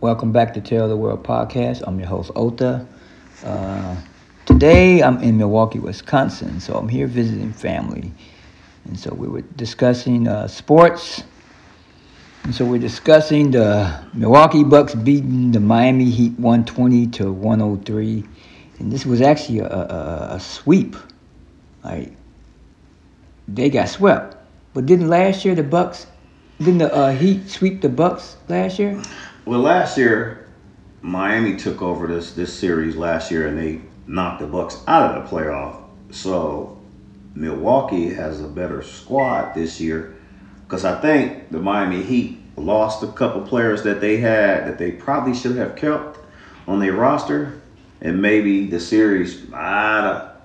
Welcome back to Tell the World podcast. I'm your host, Ota. Uh, today I'm in Milwaukee, Wisconsin, so I'm here visiting family. And so we were discussing uh, sports. And so we're discussing the Milwaukee Bucks beating the Miami Heat 120 to 103. And this was actually a, a, a sweep. Like, they got swept. But didn't last year the Bucks, didn't the uh, Heat sweep the Bucks last year? Well, last year, Miami took over this this series last year, and they knocked the Bucks out of the playoff. So Milwaukee has a better squad this year because I think the Miami Heat lost a couple players that they had that they probably should have kept on their roster, and maybe the series might have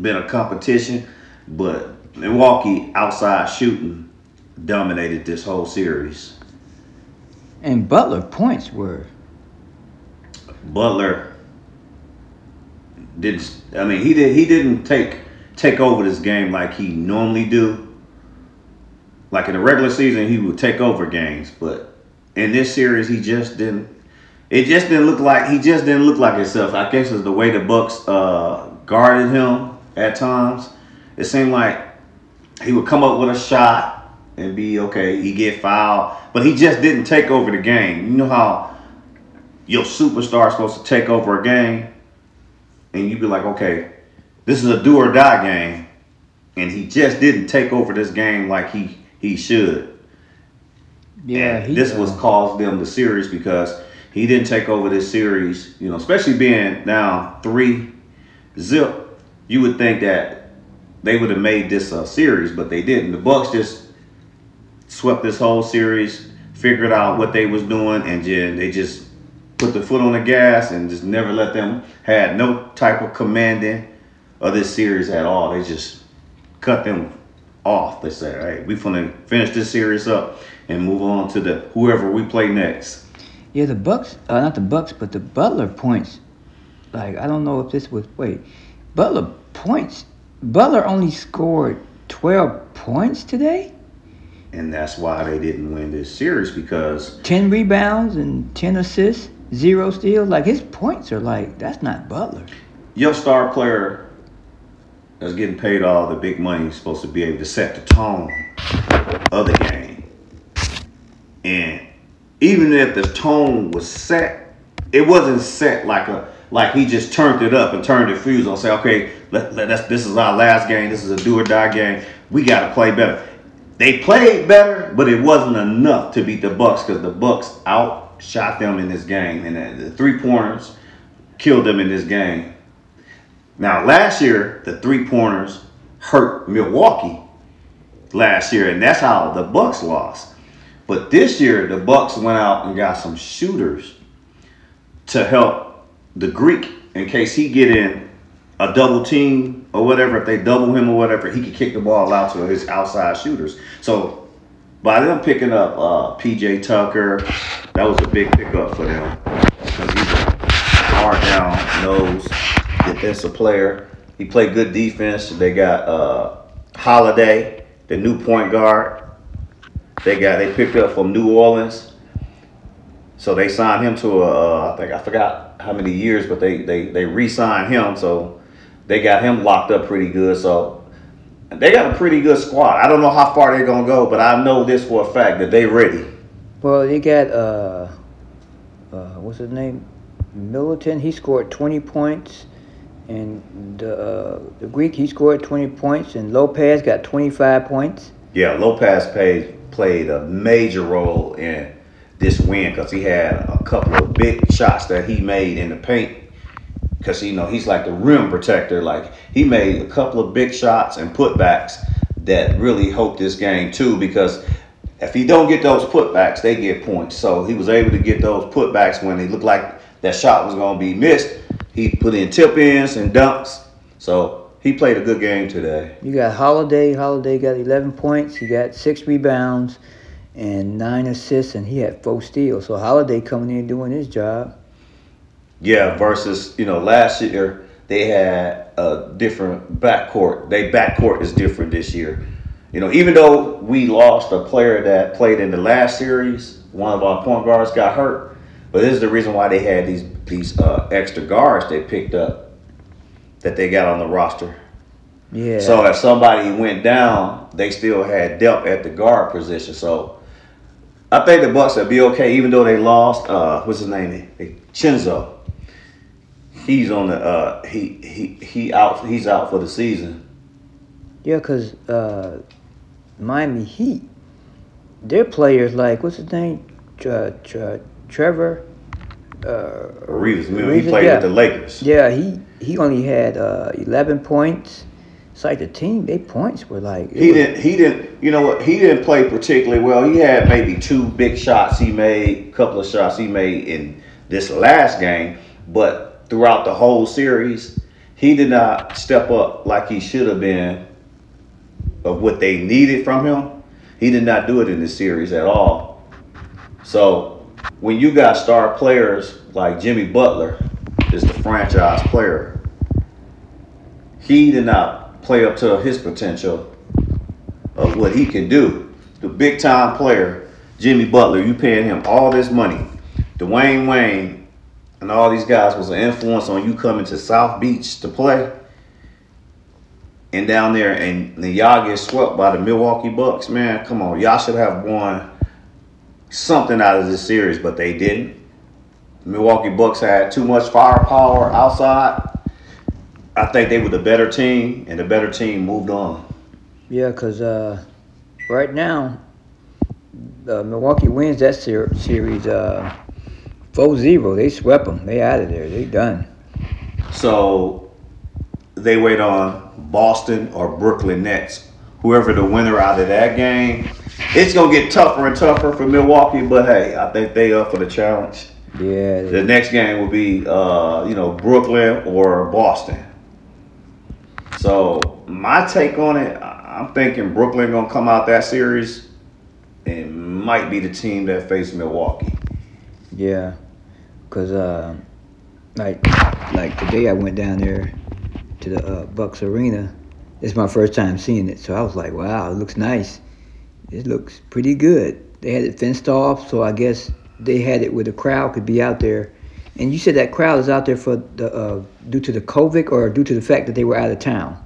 been a competition, but Milwaukee outside shooting dominated this whole series. And Butler points were. Butler did. I mean, he did. He didn't take take over this game like he normally do. Like in the regular season, he would take over games, but in this series, he just didn't. It just didn't look like he just didn't look like himself. I guess it's the way the Bucks uh, guarded him at times. It seemed like he would come up with a shot and be okay. He get fouled, but he just didn't take over the game. You know how your superstar is supposed to take over a game, and you be like, okay, this is a do or die game, and he just didn't take over this game like he he should. Yeah, he, this uh, was caused them the series because he didn't take over this series. You know, especially being down three zip, you would think that they would have made this a series, but they didn't. The Bucks just swept this whole series, figured out what they was doing, and then they just put the foot on the gas and just never let them had no type of commanding of this series at all. They just cut them off. They said, "Hey, we gonna finish this series up and move on to the whoever we play next." Yeah, the Bucks, uh, not the Bucks, but the Butler points. Like I don't know if this was wait, Butler points. Butler only scored twelve points today. And that's why they didn't win this series because Ten rebounds and ten assists, zero steals. Like his points are like that's not Butler. your star player that's getting paid all the big money is supposed to be able to set the tone of the game. And even if the tone was set, it wasn't set like a like he just turned it up and turned the fuse on. Say, okay, let, let, us this is our last game. This is a do or die game. We got to play better. They played better, but it wasn't enough to beat the Bucks because the Bucks outshot them in this game, and uh, the, the three pointers killed them in this game. Now, last year, the three pointers hurt Milwaukee last year, and that's how the Bucks lost. But this year, the Bucks went out and got some shooters to help the Greek in case he get in a double team or whatever. If they double him or whatever, he could kick the ball out to his outside shooters. So by them picking up uh, PJ Tucker, that was a big pickup for them because he's a hard down nose defensive player. He played good defense. They got uh, Holiday, the new point guard. They got they picked up from New Orleans. So they signed him to a, uh, I think I forgot how many years, but they they they re-signed him. So they got him locked up pretty good. So they got a pretty good squad. I don't know how far they're gonna go, but I know this for a fact that they ready. Well, they got uh, uh, what's his name, Middleton. He scored twenty points, and the uh, the Greek he scored twenty points, and Lopez got twenty five points. Yeah, Lopez played played a major role in this win because he had a couple of big shots that he made in the paint. Because you know he's like the rim protector. Like he made a couple of big shots and putbacks that really helped this game too. Because if he don't get those putbacks, they get points. So he was able to get those putbacks when he looked like that shot was going to be missed. He put in tip ins and dunks. So he played a good game today. You got Holiday. Holiday got eleven points. He got six rebounds and nine assists, and he had four steals. So Holiday coming in doing his job. Yeah, versus you know last year they had a different backcourt. They backcourt is different this year. You know, even though we lost a player that played in the last series, one of our point guards got hurt. But this is the reason why they had these these uh, extra guards they picked up that they got on the roster. Yeah. So if somebody went down, they still had depth at the guard position. So I think the Bucks will be okay, even though they lost. Uh, what's his name? Chinzo. He's on the. Uh, he he he out. He's out for the season. Yeah, cause uh, Miami Heat, their players like what's his name, Tra- Tra- Trevor. Uh, Reeves, he played yeah. with the Lakers. Yeah, he he only had uh, eleven points. It's like the team, they points were like He was- didn't. He didn't. You know what? He didn't play particularly well. He had maybe two big shots he made, a couple of shots he made in this last game, but throughout the whole series, he did not step up like he should have been of what they needed from him. He did not do it in this series at all. So when you got star players like Jimmy Butler, is the franchise player, he did not play up to his potential of what he can do. The big time player, Jimmy Butler, you paying him all this money. Dwayne Wayne and all these guys was an influence on you coming to South Beach to play. And down there, and then y'all get swept by the Milwaukee Bucks. Man, come on, y'all should have won something out of this series, but they didn't. Milwaukee Bucks had too much firepower outside. I think they were the better team, and the better team moved on. Yeah, because uh, right now, uh, Milwaukee wins that ser- series uh, 4-0. They swept them. They out of there. They done. So they wait on Boston or Brooklyn Nets. Whoever the winner out of that game, it's gonna get tougher and tougher for Milwaukee. But hey, I think they up for the challenge. Yeah. The next game will be, uh, you know, Brooklyn or Boston. So my take on it, I'm thinking Brooklyn gonna come out that series and might be the team that face Milwaukee. Yeah, cause uh, like like today I went down there to the uh, Bucks Arena. It's my first time seeing it, so I was like, wow, it looks nice. It looks pretty good. They had it fenced off, so I guess they had it where the crowd could be out there. And you said that crowd is out there for the uh, due to the COVID or due to the fact that they were out of town.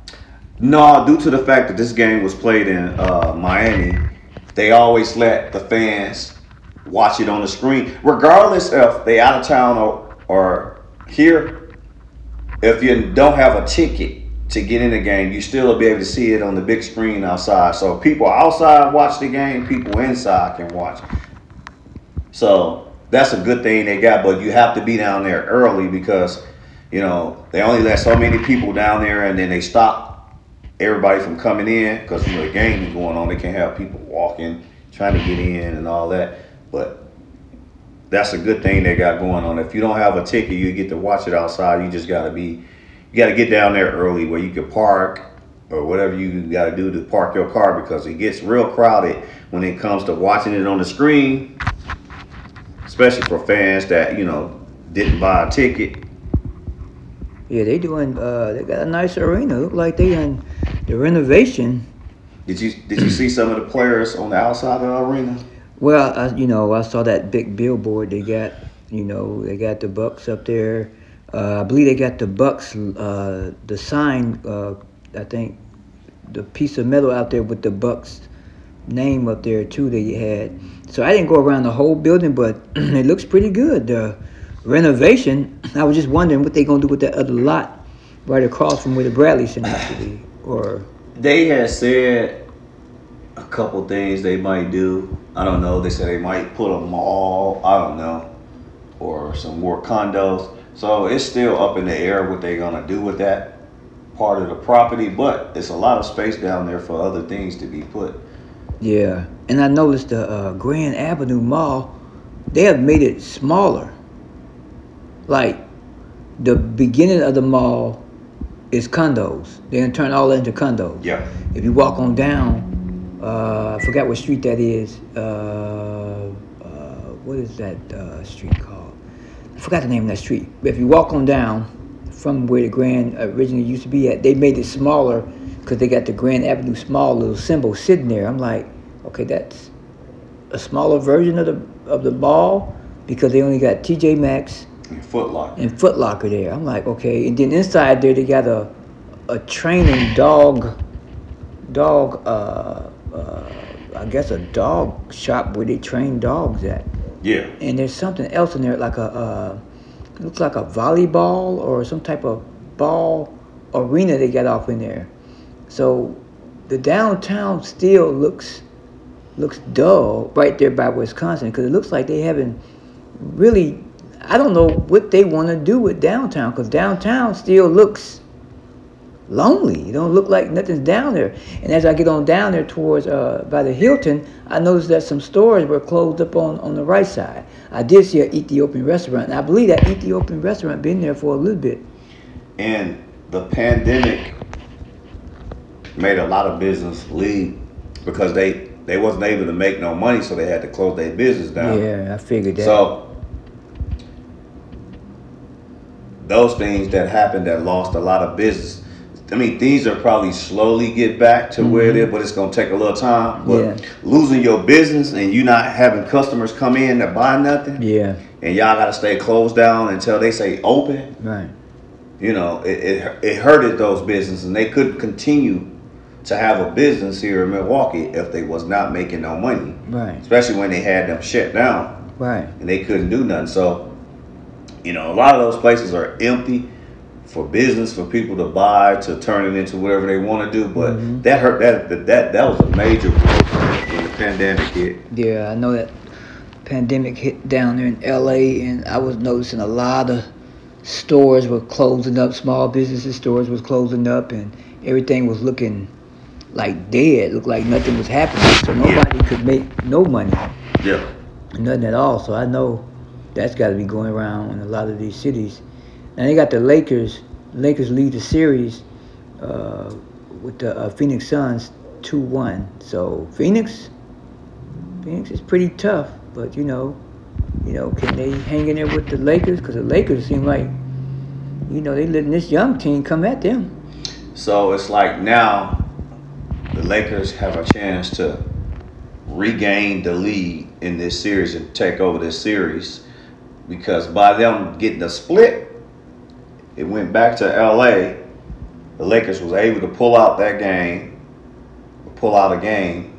No, due to the fact that this game was played in uh, Miami, they always let the fans watch it on the screen, regardless if they out of town or, or here. If you don't have a ticket to get in the game, you still will be able to see it on the big screen outside. So people outside watch the game, people inside can watch. So that's a good thing they got, but you have to be down there early because you know they only let so many people down there, and then they stop everybody from coming in because you know the game is going on. They can't have people walking trying to get in and all that. But that's a good thing they got going on. If you don't have a ticket, you get to watch it outside. You just got to be, you got to get down there early where you can park or whatever you got to do to park your car because it gets real crowded when it comes to watching it on the screen, especially for fans that you know didn't buy a ticket. Yeah, they doing. Uh, they got a nice arena. Look like they in the renovation. Did you did you see some of the players on the outside of the arena? Well, I, you know, I saw that big billboard they got. You know, they got the Bucks up there. Uh, I believe they got the Bucks. Uh, the sign. Uh, I think the piece of metal out there with the Bucks name up there too. That you had. So I didn't go around the whole building, but it looks pretty good. The renovation. I was just wondering what they gonna do with that other lot right across from where the Bradley Center used to be, or They had said a couple things they might do. I don't know. They said they might put a mall. I don't know, or some more condos. So it's still up in the air what they're gonna do with that part of the property. But it's a lot of space down there for other things to be put. Yeah, and I noticed the uh, Grand Avenue Mall, they have made it smaller. Like, the beginning of the mall is condos. Gonna turn all that into condos. Yeah. If you walk on down, forgot what street that is. Uh, uh, what is that uh, street called? I forgot the name of that street. But if you walk on down from where the Grand originally used to be at, they made it smaller because they got the Grand Avenue small little symbol sitting there. I'm like, okay, that's a smaller version of the of the mall, because they only got TJ Maxx And Foot Locker. and Foot Locker there. I'm like, okay. And then inside there, they got a a training dog, dog. Uh, uh, I guess a dog shop where they train dogs at. Yeah. And there's something else in there, like a uh, looks like a volleyball or some type of ball arena they got off in there. So the downtown still looks looks dull right there by Wisconsin because it looks like they haven't really. I don't know what they want to do with downtown because downtown still looks lonely. It don't look like nothing's down there. And as I get on down there towards uh, by the Hilton, I noticed that some stores were closed up on, on the right side. I did see an Ethiopian restaurant, and I believe that Ethiopian restaurant been there for a little bit. And the pandemic made a lot of business leave because they they wasn't able to make no money, so they had to close their business down. Yeah, I figured that. So those things that happened that lost a lot of business. I mean, things are probably slowly get back to where they're, but it's gonna take a little time. But Mm-hmm. Yeah. losing your business and you not having customers come in to buy nothing, yeah, and y'all gotta stay closed down until they say open. right. You know, it, it it hurted those businesses, and they couldn't continue to have a business here in Milwaukee if they was not making no money, Right, especially when they had them shut down right. and they couldn't do nothing. So, you know, a lot of those places are empty for business for people to buy to turn it into whatever they want to do. But Mm-hmm. that hurt. That that that that was a major blow when the pandemic hit. Yeah, I know that pandemic hit down there in LA, and I was noticing a lot of stores were closing up. Small businesses stores was closing up, and everything was looking like dead. Looked like nothing was happening. So nobody could make no money, Yeah. nothing at all. So I know that's got to be going around in a lot of these cities. And they got the Lakers. Lakers lead the series uh, with the uh, Phoenix Suns two one. So Phoenix, Phoenix is pretty tough, but you know, you know, can they hang in there with the Lakers? Because the Lakers seem like, you know, they letting this young team come at them. So it's like now the Lakers have a chance to regain the lead in this series and take over this series because by them getting a split, it went back to LA. The Lakers was able to pull out that game, pull out a game.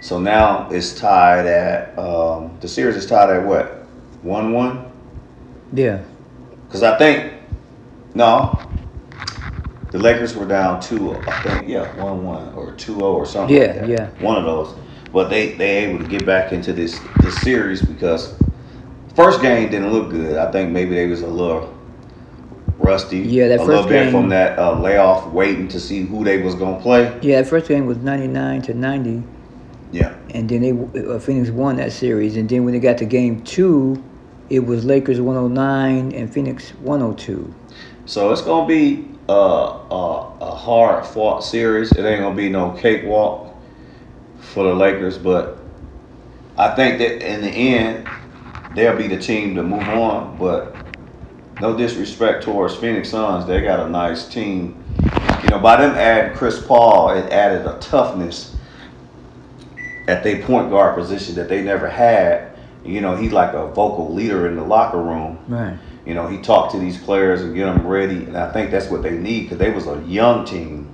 So now it's tied at um, the series is tied at what one one. Yeah, Because I think, no, the Lakers were down 2 I think, yeah, 1 1 or 2 0 or something. like Yeah, that. yeah. One of those. But they they able to get back into this this series because first game didn't look good. I think maybe they was a little rusty. Yeah, that a little first bit game- from that uh, layoff, waiting to see who they was gonna play. yeah. The first game was ninety nine to ninety, Yeah, and then they uh, Phoenix won that series. And then when they got to game two, it was Lakers one hundred nine and Phoenix one hundred two. so it's gonna be uh, a a hard fought series. It ain't gonna be no cakewalk for the Lakers, but I think that in the end they'll be the team to move on. But no disrespect towards Phoenix Suns, they got a nice team. You know, by them adding Chris Paul, it added a toughness at their point guard position that they never had. You know, he's like a vocal leader in the locker room. Right. You know, he talked to these players and get them ready, and I think that's what they need because they was a young team.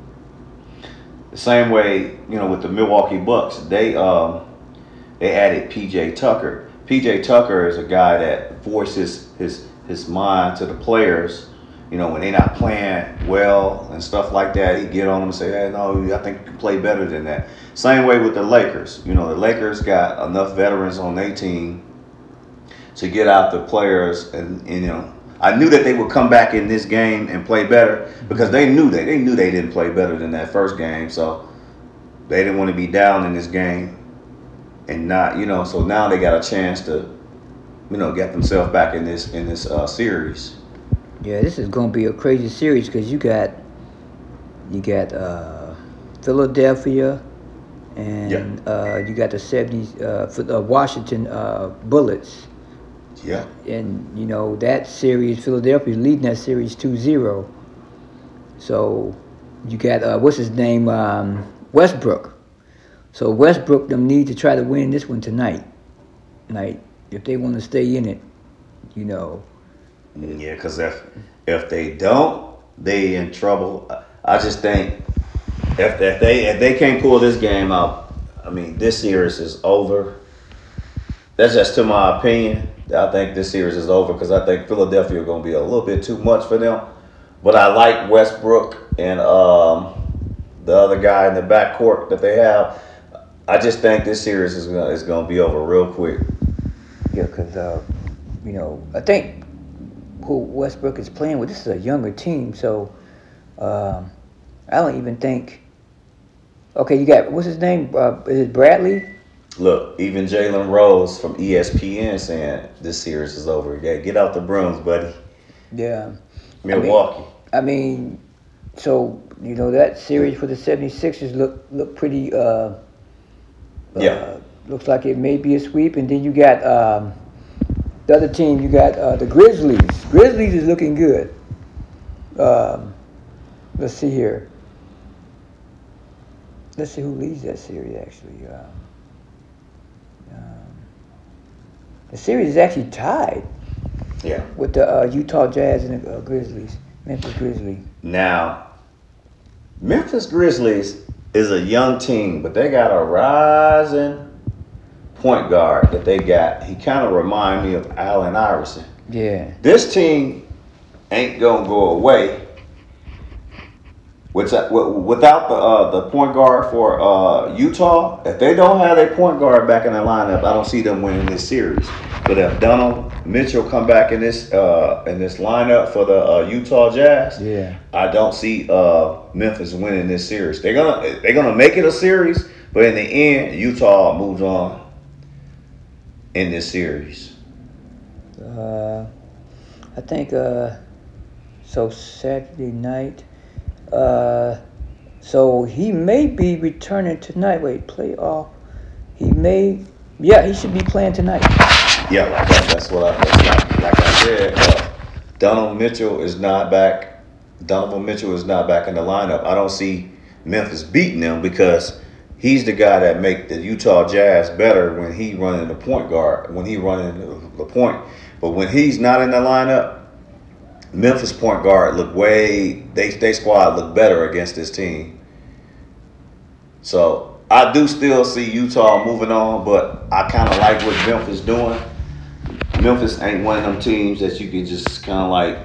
The same way, you know, with the Milwaukee Bucks, they um, they added PJ Tucker. PJ Tucker is a guy that voices his his mind to the players. You know, when they're not playing well and stuff like that, he get on them and say, "Hey, no, I think you can play better than that." Same way with the Lakers. You know, the Lakers got enough veterans on their team to get out the players and, and, you know I knew that they would come back in this game and play better because they knew that they knew they didn't play better than that first game so they didn't want to be down in this game and not you know so now they got a chance to you know get themselves back in this in this uh, series Yeah, this is gonna be a crazy series because you got you got uh, Philadelphia and uh, you got the 70s uh, for the Washington uh, Bullets. yeah And you know that series, Philadelphia leading that series 2-0. So you got uh, what's his name, um, Westbrook. So Westbrook them need to try to win this one tonight. Like if they want to stay in it, you know. Yeah, because if if they don't, they in trouble. I just think if, if they if they can't pull this game out, I mean, this series is over. That's just to my opinion. I think this series is over because I think Philadelphia are going to be a little bit too much for them. But I like Westbrook and um, the other guy in the backcourt that they have. I just think this series is is gonna be over real quick. Yeah, because uh, you know I think who Westbrook is playing with. This is a younger team, so um, I don't even think. Okay, you got what's his name? Uh, is it Bradley? Look, even Jalen Rose from ESPN saying this series is over. Yeah, get out the brooms, buddy. Yeah. Milwaukee. I mean, I mean so you know that series for the 76ers look look pretty. Uh, yeah. Uh, looks like it may be a sweep, and then you got um, the other team. You got uh, the Grizzlies. Grizzlies is looking good. Um, let's see here. Let's see who leads that series actually. Um, um, the series is actually tied. Yeah. With the uh, Utah Jazz and the uh, Grizzlies, Memphis Grizzlies. Now, Memphis Grizzlies is a young team, but they got a rising point guard that they got. He kind of remind me of Allen Iverson. Yeah. This team ain't gonna go away without without the uh, the point guard for uh, Utah. If they don't have a point guard back in the lineup, I don't see them winning this series. But if Donovan Mitchell come back in this uh, in this lineup for the uh, Utah Jazz, yeah, I don't see uh, Memphis winning this series. They're gonna they're gonna make it a series, but in the end, Utah moves on in this series. Uh, I think uh, so. Saturday night. Uh, so he may be returning tonight. Wait, playoff. He may. Yeah, he should be playing tonight. Yeah, that's what I. That's like, like I said, uh, Donovan Mitchell is not back. Donovan Mitchell is not back in the lineup. I don't see Memphis beating them because he's the guy that make the Utah Jazz better when he running the point guard, when he running the point. But when he's not in the lineup, Memphis point guard look way they they squad look better against this team. So I do still see Utah moving on, but I kind of like what Memphis doing. Memphis ain't one of them teams that you can just kind of like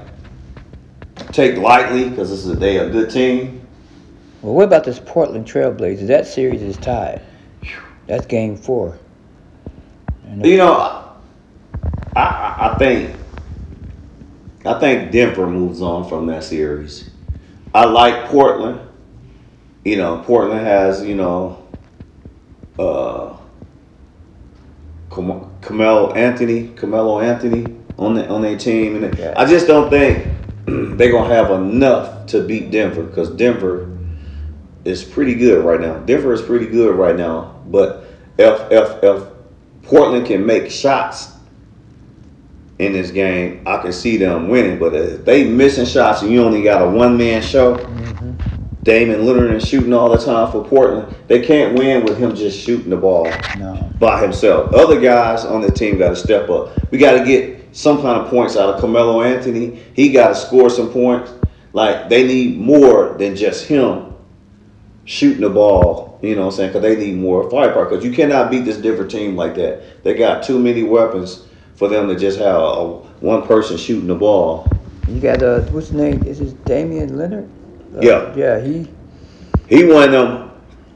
take lightly because this is a they a good team. Well, what about this Portland Trailblazers? That series is tied. That's game four. You know, I I think I think Denver moves on from that series. I like Portland. You know, Portland has you know uh, Carmelo Anthony, Carmelo Anthony on the on their team, and I just don't think they're gonna have enough to beat Denver because Denver is pretty good right now. Denver is pretty good right now, but if if if Portland can make shots in this game, I can see them winning. But if they missing shots and you only got a one man show, mm-hmm. Damian Lillard is shooting all the time for Portland. They can't win with him just shooting the ball no. by himself. Other guys on the team got to step up. We got to get some kind of points out of Carmelo Anthony. He got to score some points. Like they need more than just him shooting the ball. You know what I'm saying? Because they need more firepower. Because you cannot beat this different team like that. They got too many weapons for them to just have a, one person shooting the ball. You got uh, what's his name? Is it Damian Leonard? Uh, yeah. Yeah, he he one of them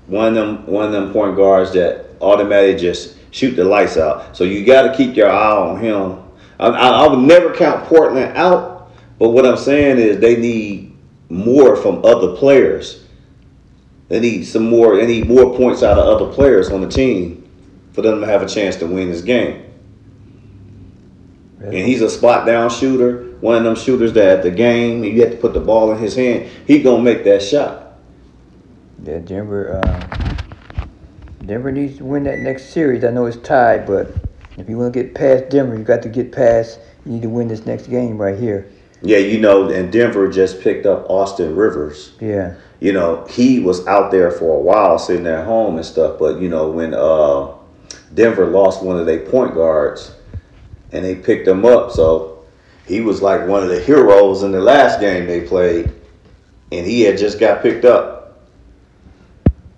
one of them one of them point guards that automatically just shoot the lights out. So you got to keep your eye on him. I, I, I, would never count Portland out, but what I'm saying is they need more from other players. They need some more. They need more points out of other players on the team for them to have a chance to win this game. And he's a spot down shooter one of them shooters that at the game you have to put the ball in his hand, he gonna make that shot. Yeah, Denver. Uh, Denver needs to win that next series. I know it's tied, but if you want to get past Denver, you got to get past. You need to win this next game right here. Yeah, you know, and Denver just picked up Austin Rivers. Yeah. You know, he was out there for a while sitting at home and stuff, but you know, when uh, Denver lost one of their point guards, and they picked him up. So he was like one of the heroes in the last game they played, and he had just got picked up.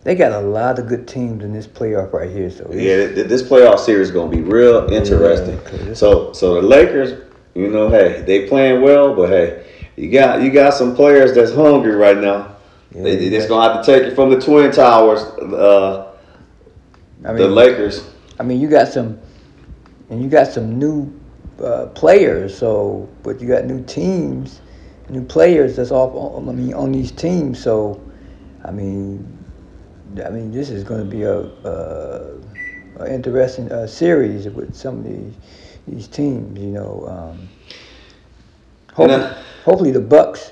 They got a lot of good teams in this playoff right here. So Yeah, this playoff series is gonna be real interesting. Yeah, So, so the Lakers, you know, hey, they playing well, but hey, you got you got some players that's hungry right now. They, they just gonna have to take it from the Twin Towers, uh, I the Lakers. I mean, you got some, and you got some new uh, players. So, but you got new teams, new players that's off. On, I mean, on these teams. So, I mean, I mean, this is going to be a, a, a interesting uh, series with some of these these teams. You know, um, hopefully, uh, hopefully the Bucks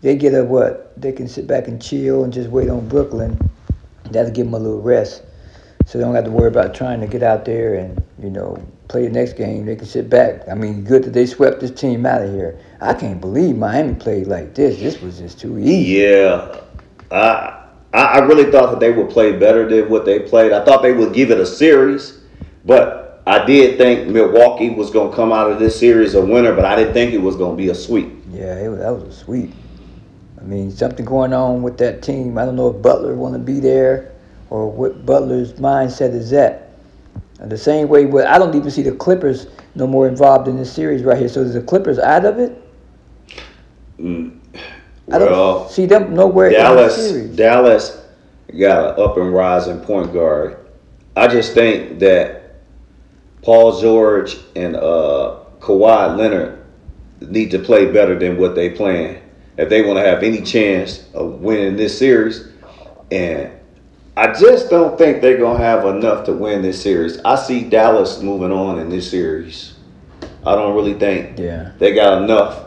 they get a what they can sit back and chill and just wait on Brooklyn. That'll give them a little rest, so they don't have to worry about trying to get out there and you know play the next game. They can sit back. I mean, good that they swept this team out of here. I can't believe Miami played like this. This was just too easy. Yeah, I I really thought that they would play better than what they played. I thought they would give it a series, but I did think Milwaukee was gonna come out of this series a winner. But I didn't think it was gonna be a sweep. Yeah, it was, that was a sweep. I mean, something going on with that team. I don't know if Butler want to be there or what Butler's mindset is at. And the same way, with, I don't even see the Clippers no more involved in this series right here. So is the Clippers out of it? I don't see them nowhere in the Dallas series. Dallas got an up and rising point guard. I just think that Paul George and uh, Kawhi Leonard need to play better than what they playing if they want to have any chance of winning this series. And I just don't think they're gonna have enough to win this series. I see Dallas moving on in this series. I don't really think Yeah. they got enough.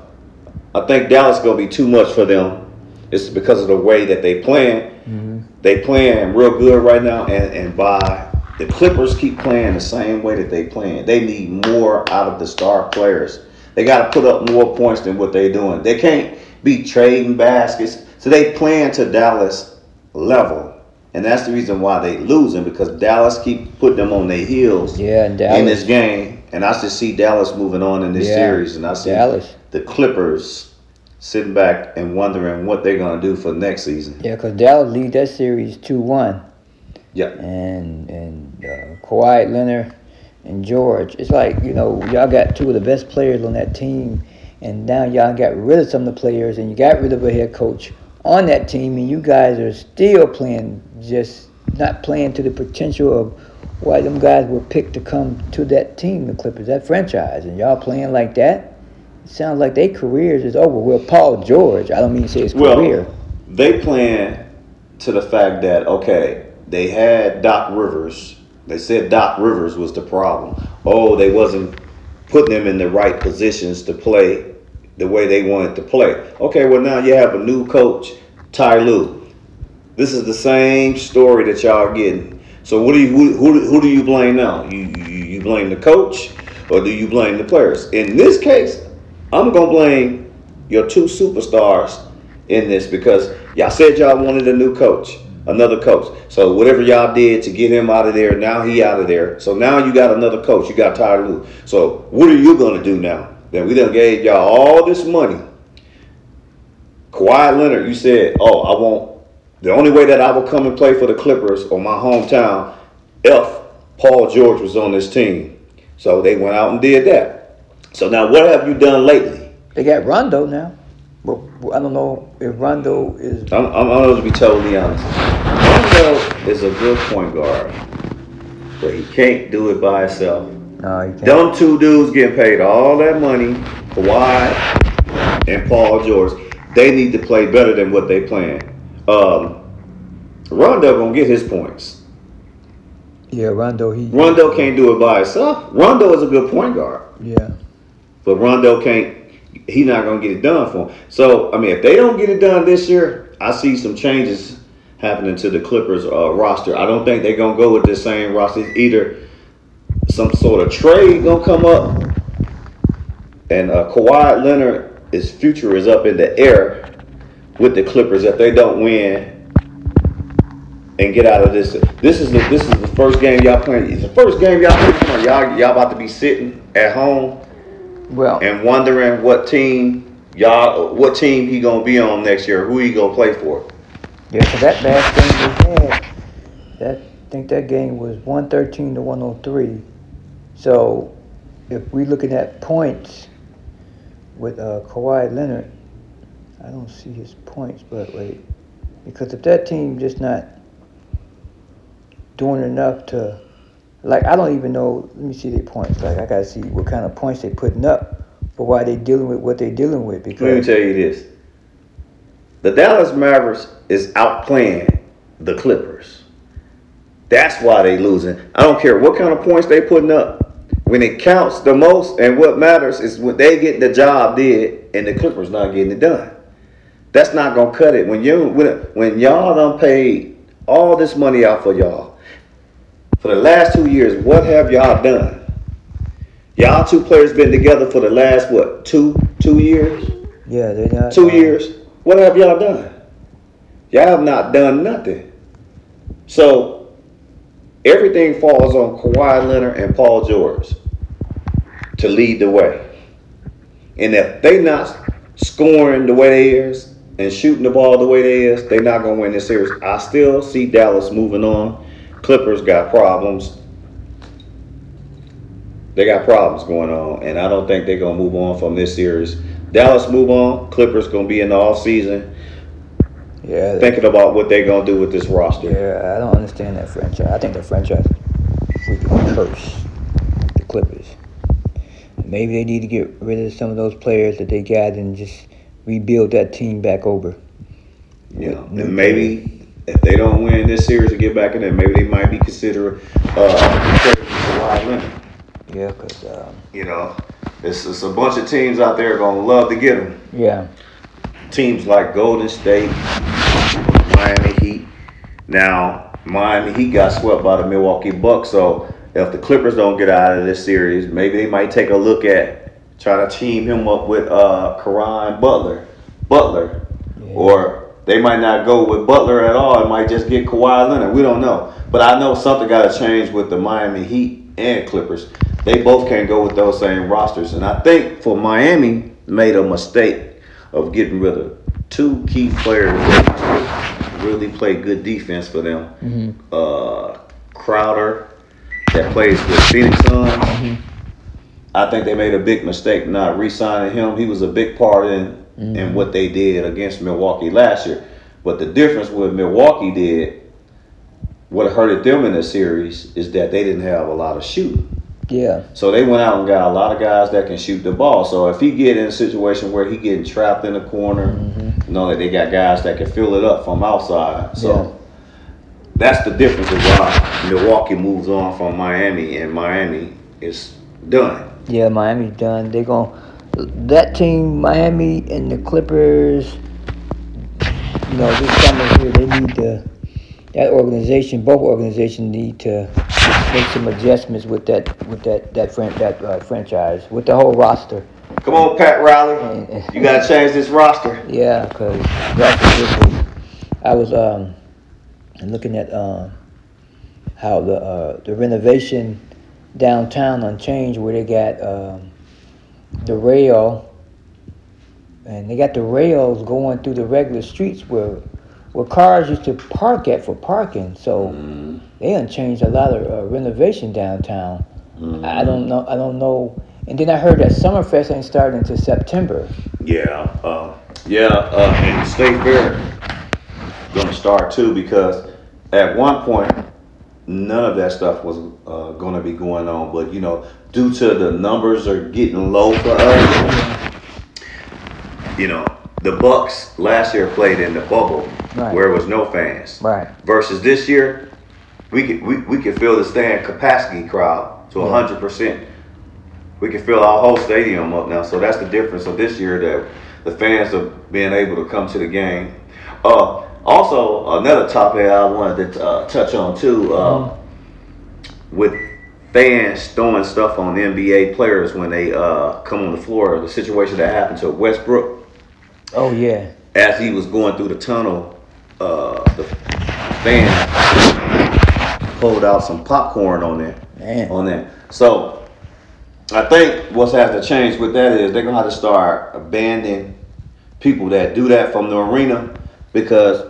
I think Dallas gonna be too much for them. It's because of the way that they playing. Mm-hmm. They playing real good right now, and and by the Clippers keep playing the same way that they playing. They need more out of the star players. They got to put up more points than what they're doing. They can't be trading baskets. So they playing to Dallas level, and that's the reason why they losing because Dallas keep putting them on their heels Yeah, in this game, and I just see Dallas moving on in this Yeah, series, and I see Dallas. the Clippers sitting back and wondering what they're gonna do for next season. Yeah, because Dallas lead that series two one. Yeah, and and uh, Kawhi Leonard and George. It's like you know y'all got two of the best players on that team, and now y'all got rid of some of the players, and you got rid of a head coach on that team, and you guys are still playing just not playing to the potential of why them guys were picked to come to that team, the Clippers, that franchise, and y'all playing like that. It sounds like their careers is over. Well, Paul George, I don't mean to say his well, career. they playing to the fact that okay, they had Doc Rivers. They said Doc Rivers was the problem. Oh, they wasn't putting them in the right positions to play the way they wanted to play. Okay, well now you have a new coach, Ty Lue. This is the same story that y'all getting. So what do you who, who, who do you blame now? You, you you blame the coach or do you blame the players? In this case, I'm gonna blame your two superstars in this because y'all said y'all wanted a new coach, another coach. So whatever y'all did to get him out of there, now he out of there. So now you got another coach. You got Tyler Lue. So what are you gonna do now? That we done gave y'all all this money. Kawhi Leonard, you said, oh, I want the only way that I will come and play for the Clippers or my hometown if Paul George was on this team. So they went out and did that. So now what have you done lately? They got Rondo now. Well, I don't know if Rondo is I'm, I'm, I'm going to be totally honest. Rondo is a good point guard, but he can't do it by himself. No, you can't. Them two dudes getting paid all that money, Kawhi and Paul George, they need to play better than what they playing. Um, Rondo gonna get his points. Yeah, Rondo. He. Rondo can't do it by himself. Rondo is a good point guard, Yeah. but Rondo can't. He's not gonna get it done for him. So I mean, if they don't get it done this year, I see some changes happening to the Clippers uh, roster. I don't think they're gonna go with the same roster. Either some sort of trade gonna come up, and uh, Kawhi Leonard, his future is up in the air with the Clippers if they don't win and get out of this. This is the this is the first game y'all playing. It's the first game y'all playing. Y'all y'all about to be sitting at home Well, and wondering what team y'all what team he gonna be on next year. Who he gonna play for? yeah, so that last game we had, that I think that game was one thirteen to one hundred three. So, if we looking at points with uh, Kawhi Leonard, I don't see his points, but wait, because if that team just not doing enough to, like, I don't even know. Let me see their points. Like, I gotta see what kind of points they're putting up for why they're dealing with what they're dealing with. Because Let me tell you this: the Dallas Mavericks is outplaying the Clippers. That's why they losing. I don't care what kind of points they putting up. When it counts the most and what matters is when they get the job did and the Clippers not getting it done. That's not gonna cut it. When you when when y'all done paid all this money out for y'all for the last two years, what have y'all done? Y'all two players been together for the last what two two years? yeah, they're not two uh, years. What have y'all done? Y'all have not done nothing. So everything falls on Kawhi Leonard and Paul George to lead the way. And if they not scoring the way they is and shooting the ball the way they is, they not gonna win this series. I still see Dallas moving on. Clippers got problems. They got problems going on, and I don't think they're gonna move on from this series. Dallas move on. Clippers gonna be in the off season Yeah, thinking about what they're gonna do with this roster. yeah. I don't understand that franchise. I think the franchise is freaking curse. The Clippers. Maybe they need to get rid of some of those players that they got and just rebuild that team back over. Know, and maybe if they don't win this series and get back in there, maybe they might be considering uh Kawhi Leonard. Yeah, cause um, You know, it's, it's a bunch of teams out there gonna love to get him. yeah, Teams like Golden State, Miami Heat. Now, Miami Heat got swept by the Milwaukee Bucks, so if the Clippers don't get out of this series, maybe they might take a look at trying to team him up with uh Karan Butler. Butler. Yeah. Or they might not go with Butler at all. It might just get Kawhi Leonard. We don't know. But I know something got to change with the Miami Heat and Clippers. They both can't go with those same rosters. And I think for Miami made a mistake of getting rid of two key players that really play good defense for them. Mhm. Uh, Crowder that plays with Phoenix Suns. Mm-hmm. I think they made a big mistake not re-signing him. He was a big part in in mm-hmm. what they did against Milwaukee last year. But the difference with Milwaukee did, what hurted them in the series is that they didn't have a lot of shooting. yeah, So they went out and got a lot of guys that can shoot the ball. So if he get in a situation where he getting trapped in the corner, you know that they got guys that can fill it up from outside. So Yeah. That's the difference of why Milwaukee moves on from Miami and Miami is done. yeah. Miami's done. They're gon' that team, Miami and the Clippers. You know, this summer here, they need to. That organization, both organizations need to make some adjustments with that, with that, that fran- that uh, franchise, with the whole roster. Come on, Pat Riley. You gotta change this roster. Yeah, because. I was um looking at um how the uh, the renovation downtown Unchanged where they got um, the rail and they got the rails going through the regular streets where where cars used to park at for parking. So they done changed a lot of uh, renovation downtown. I don't know. I don't know. And then I heard that Summerfest ain't starting until September. Yeah, uh, yeah, uh, and State Fair gonna start too because at one point none of that stuff was uh, gonna be going on, but you know, due to the numbers are getting low for us, you know, the Bucks last year played in the bubble Right. where it was no fans. Right. Versus this year, we could we, we could fill the stand capacity crowd to Yeah. hundred percent. We can fill our whole stadium up now, so that's the difference of this year that the fans are being able to come to the game. Uh, also, another topic I wanted to uh, touch on too, uh, with fans throwing stuff on NBA players when they uh, come on the floor. The situation that happened to Westbrook Oh yeah. as he was going through the tunnel, uh, the fan pulled out some popcorn on there. Man. On there. So I think what's has to change with that is they're gonna have to start abandoning people that do that from the arena because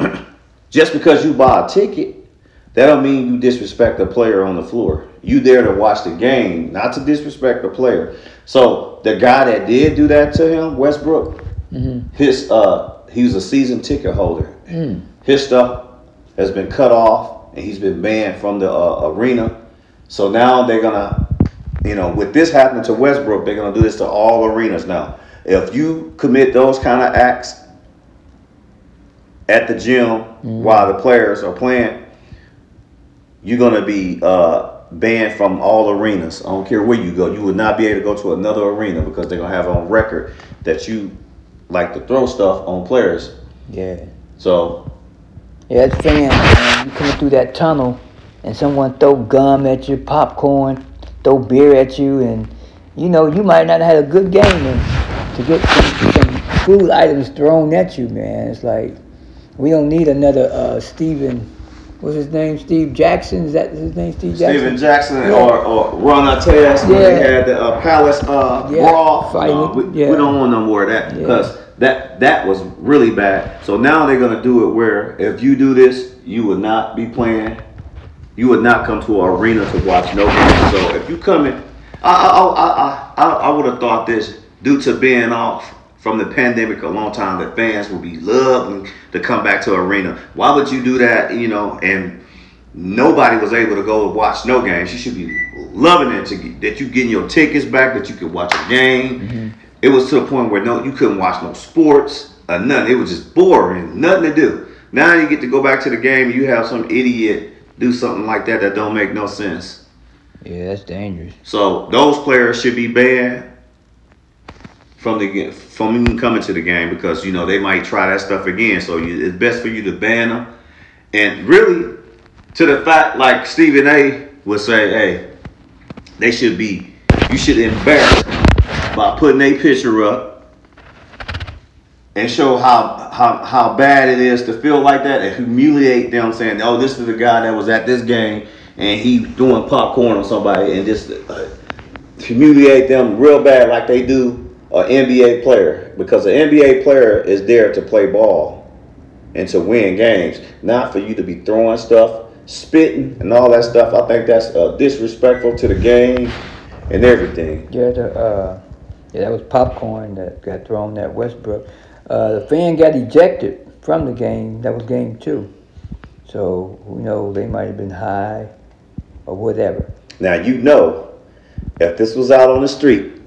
just because you buy a ticket, that don't mean you disrespect the player on the floor. You there to watch the game, not to disrespect the player. So the guy that did do that to him, Westbrook, his uh he was a season ticket holder. His stuff has been cut off and he's been banned from the uh, arena. So now they're gonna, you know, with this happening to Westbrook, they're gonna do this to all arenas now. If you commit those kind of acts at the gym while the players are playing, you're gonna be uh, banned from all arenas. I don't care where you go. You would not be able to go to another arena because they're gonna have on record that you like to throw stuff on players. Yeah. So Yeah, it's fans, man. You coming through that tunnel and someone throw gum at you, popcorn, throw beer at you, and you know, you might not have had a good game and to get some, some food items thrown at you, man. It's like we don't need another uh Stephen what's his name? Steve Jackson? Is that his name? Steve Jackson? Stephen Jackson Yeah. or, or Ron Artest when they had the uh, Palace uh, Yeah, brawl. No, we, yeah. we don't want no more of that Yeah. because that that was really bad. So now they're gonna do it where if you do this, you would not be playing. You would not come to an arena to watch no game. So if you come in, I I I I, I would have thought this due to being off from the pandemic a long time that fans will be loving to come back to arena. Why would you do that? You know and nobody was able to go watch no games. You should be loving it to get, that you getting your tickets back, that you could watch a game. Mm-hmm. It was to the point where no, you couldn't watch no sports or nothing. It was just boring, nothing to do. Now you get to go back to the game. and You have some idiot do something like that that don't make no sense. Yeah, that's dangerous. So those players should be banned from the from even coming to the game because you know they might try that stuff again. So you, it's best for you to ban them. And really, to the fact like Stephen A. would say, hey, they should be. You should embarrass them by putting a picture up and show how how how bad it is to feel like that and humiliate them, saying, "Oh, this is the guy that was at this game and he doing popcorn on somebody," and just uh, humiliate them real bad, like they do an NBA player, because an NBA player is there to play ball and to win games, not for you to be throwing stuff, spitting, and all that stuff. I think that's uh, disrespectful to the game and everything. Yeah, the, uh, yeah, that was popcorn that got thrown at Westbrook. Uh, the fan got ejected from the game. That was game two. So, you know, they might have been high or whatever. Now you know, if this was out on the street,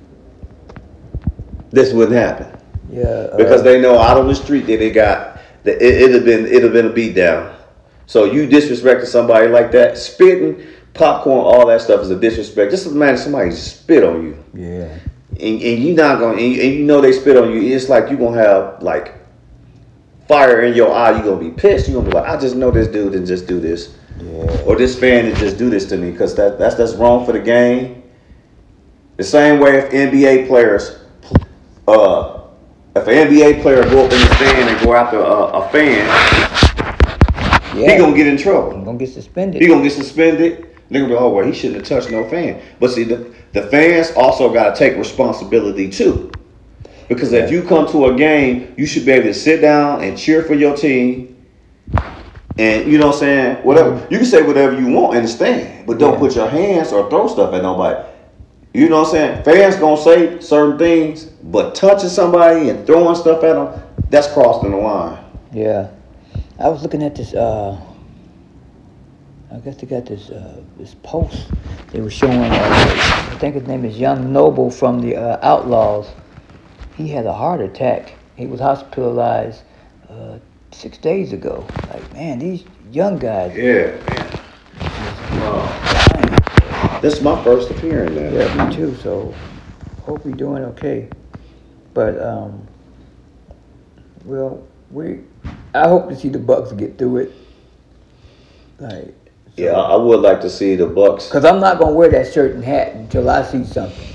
this wouldn't happen Yeah. Uh, because they know out on the street that they got that it, it'd have been it'd have been a beat down. So you disrespecting somebody like that, spitting, popcorn, all that stuff is a disrespect. Just imagine somebody spit on you, Yeah. and, and you not gonna and you, and you know they spit on you. It's like you gonna have like fire in your eye. You gonna be pissed. You gonna be like, I just know this dude didn't just do this. Yeah. or this fan to just do this to me because that, that's that's wrong for the game. The same way if NBA players, uh, if an NBA player go up in the stand and go after a, a fan, Yeah. he gonna get in trouble. I'm gonna get suspended. He gonna get suspended. They're gonna be, oh well, he shouldn't have touched no fan. But see, the, the fans also gotta take responsibility too. Because if you come to a game, you should be able to sit down and cheer for your team. And you know what I'm saying? Whatever. You can say whatever you want in the stand, but don't Yeah. put your hands or throw stuff at nobody. You know what I'm saying? Fans gonna say certain things, but touching somebody and throwing stuff at them, that's crossing the line. Yeah. I was looking at this, uh, I guess they got this, uh, this post. They were showing, uh, I think his name is Young Noble from the uh, Outlawz. He had a heart attack. He was hospitalized uh, six days ago. Like, man, these young guys. Yeah, man. This is my first appearance, man. Yeah, me too. So, hope we're doing okay. But, um, well, we, I hope to see the Bucks get through it. Like, Yeah, I would like to see the Bucks. Cause I'm not gonna wear that shirt and hat until I see something.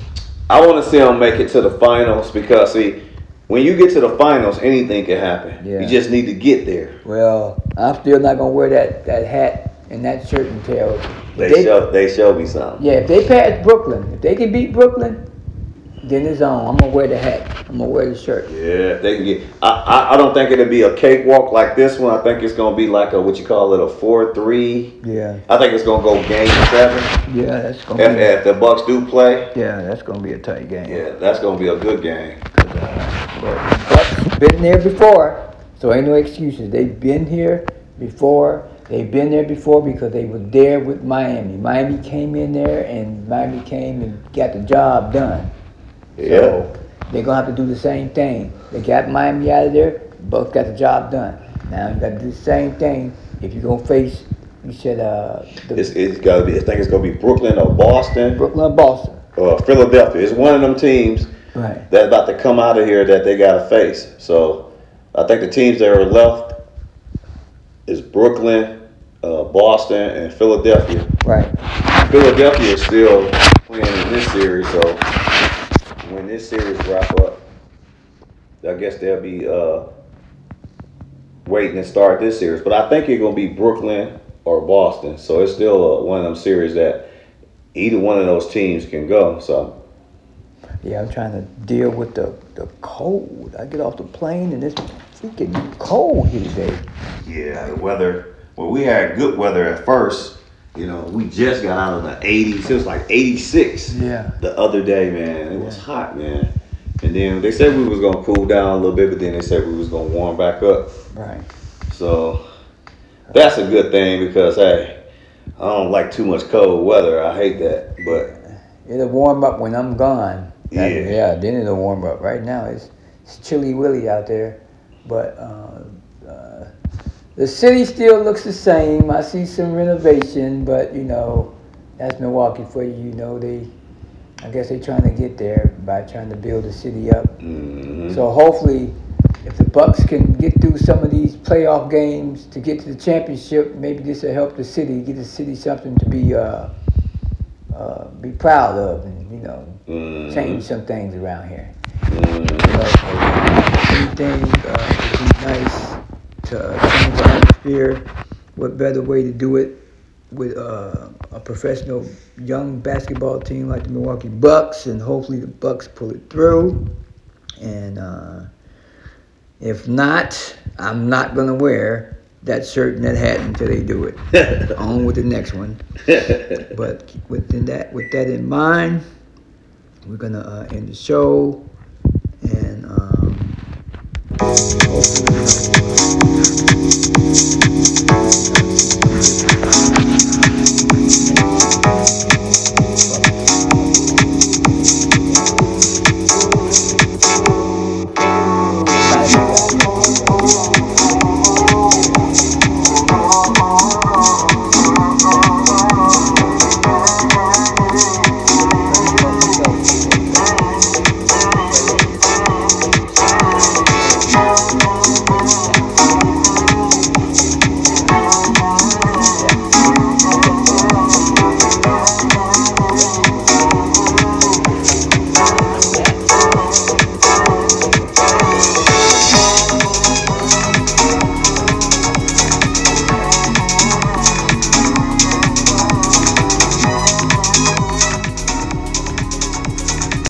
I want to see them make it to the finals because see, when you get to the finals, anything can happen. Yeah. You just need to get there. Well, I'm still not gonna wear that, that hat and that shirt and if They, show they show me something. Yeah, if they pass Brooklyn, if they can beat Brooklyn, then it's on. I'm gonna wear the hat. I'm gonna wear the shirt. Yeah, they can get. I, I I don't think it'll be a cakewalk like this one. I think it's gonna be like a what you call it a four three. Yeah, I think it's gonna go game seven. yeah, that's gonna If, be. if the Bucks do play, Yeah, that's gonna be a tight game. yeah, that's gonna be a good game. uh, but Bucks been there before, so ain't no excuses. They've been here before. They've been there before because they were there with Miami. Miami came in there and Miami came and got the job done. Yeah. So they're gonna have to do the same thing. They got Miami out of there, Bucks got the job done. Now you gotta do the same thing if you're gonna face you said uh the It's it's gotta be. I think it's gonna be Brooklyn or Boston Brooklyn or Boston. or Philadelphia. It's one of them teams Right. that's about to come out of here that they gotta face. So I think the teams that are left is Brooklyn, uh, Boston, and Philadelphia. Right. Philadelphia is still playing in this series, so when this series wrap up, I guess they'll be uh, waiting to start this series. But I think it's gonna be Brooklyn or Boston, so it's still uh, one of them series that either one of those teams can go. So Yeah, I'm trying to deal with the, the cold. I get off the plane and it's freaking cold here today. yeah, the weather. Well, we had good weather at first. You know, we just got out of the 80s. It was like 86. Yeah. the other day, man. It was hot, man. And then they said we was gonna cool down a little bit, but then they said we was gonna warm back up. Right. So that's a good thing because hey, I don't like too much cold weather. I hate that, but It'll warm up when I'm gone. That- Yeah. yeah, then it'll warm up. Right now it's, it's chilly willy out there. But uh, uh, the city still looks the same. I see some renovation, but you know, that's Milwaukee for you. You know, they, I guess they're trying to get there by trying to build the city up. mhm. So hopefully, if the Bucks can get through some of these playoff games to get to the championship, maybe this will help the city, give the city something to be uh, uh, be proud of, and you know, Mhm. change some things around here. Mhm. But anything uh, would be nice to uh, change atmosphere. What better way to do it with uh, a professional young basketball team like the Milwaukee Bucks, and hopefully the Bucks pull it through. And uh, if not, I'm not gonna wear that shirt and that hat until they do it. On with the next one. But within that, with that in mind, we're gonna uh, end the show, and um, hopefully, Thank you.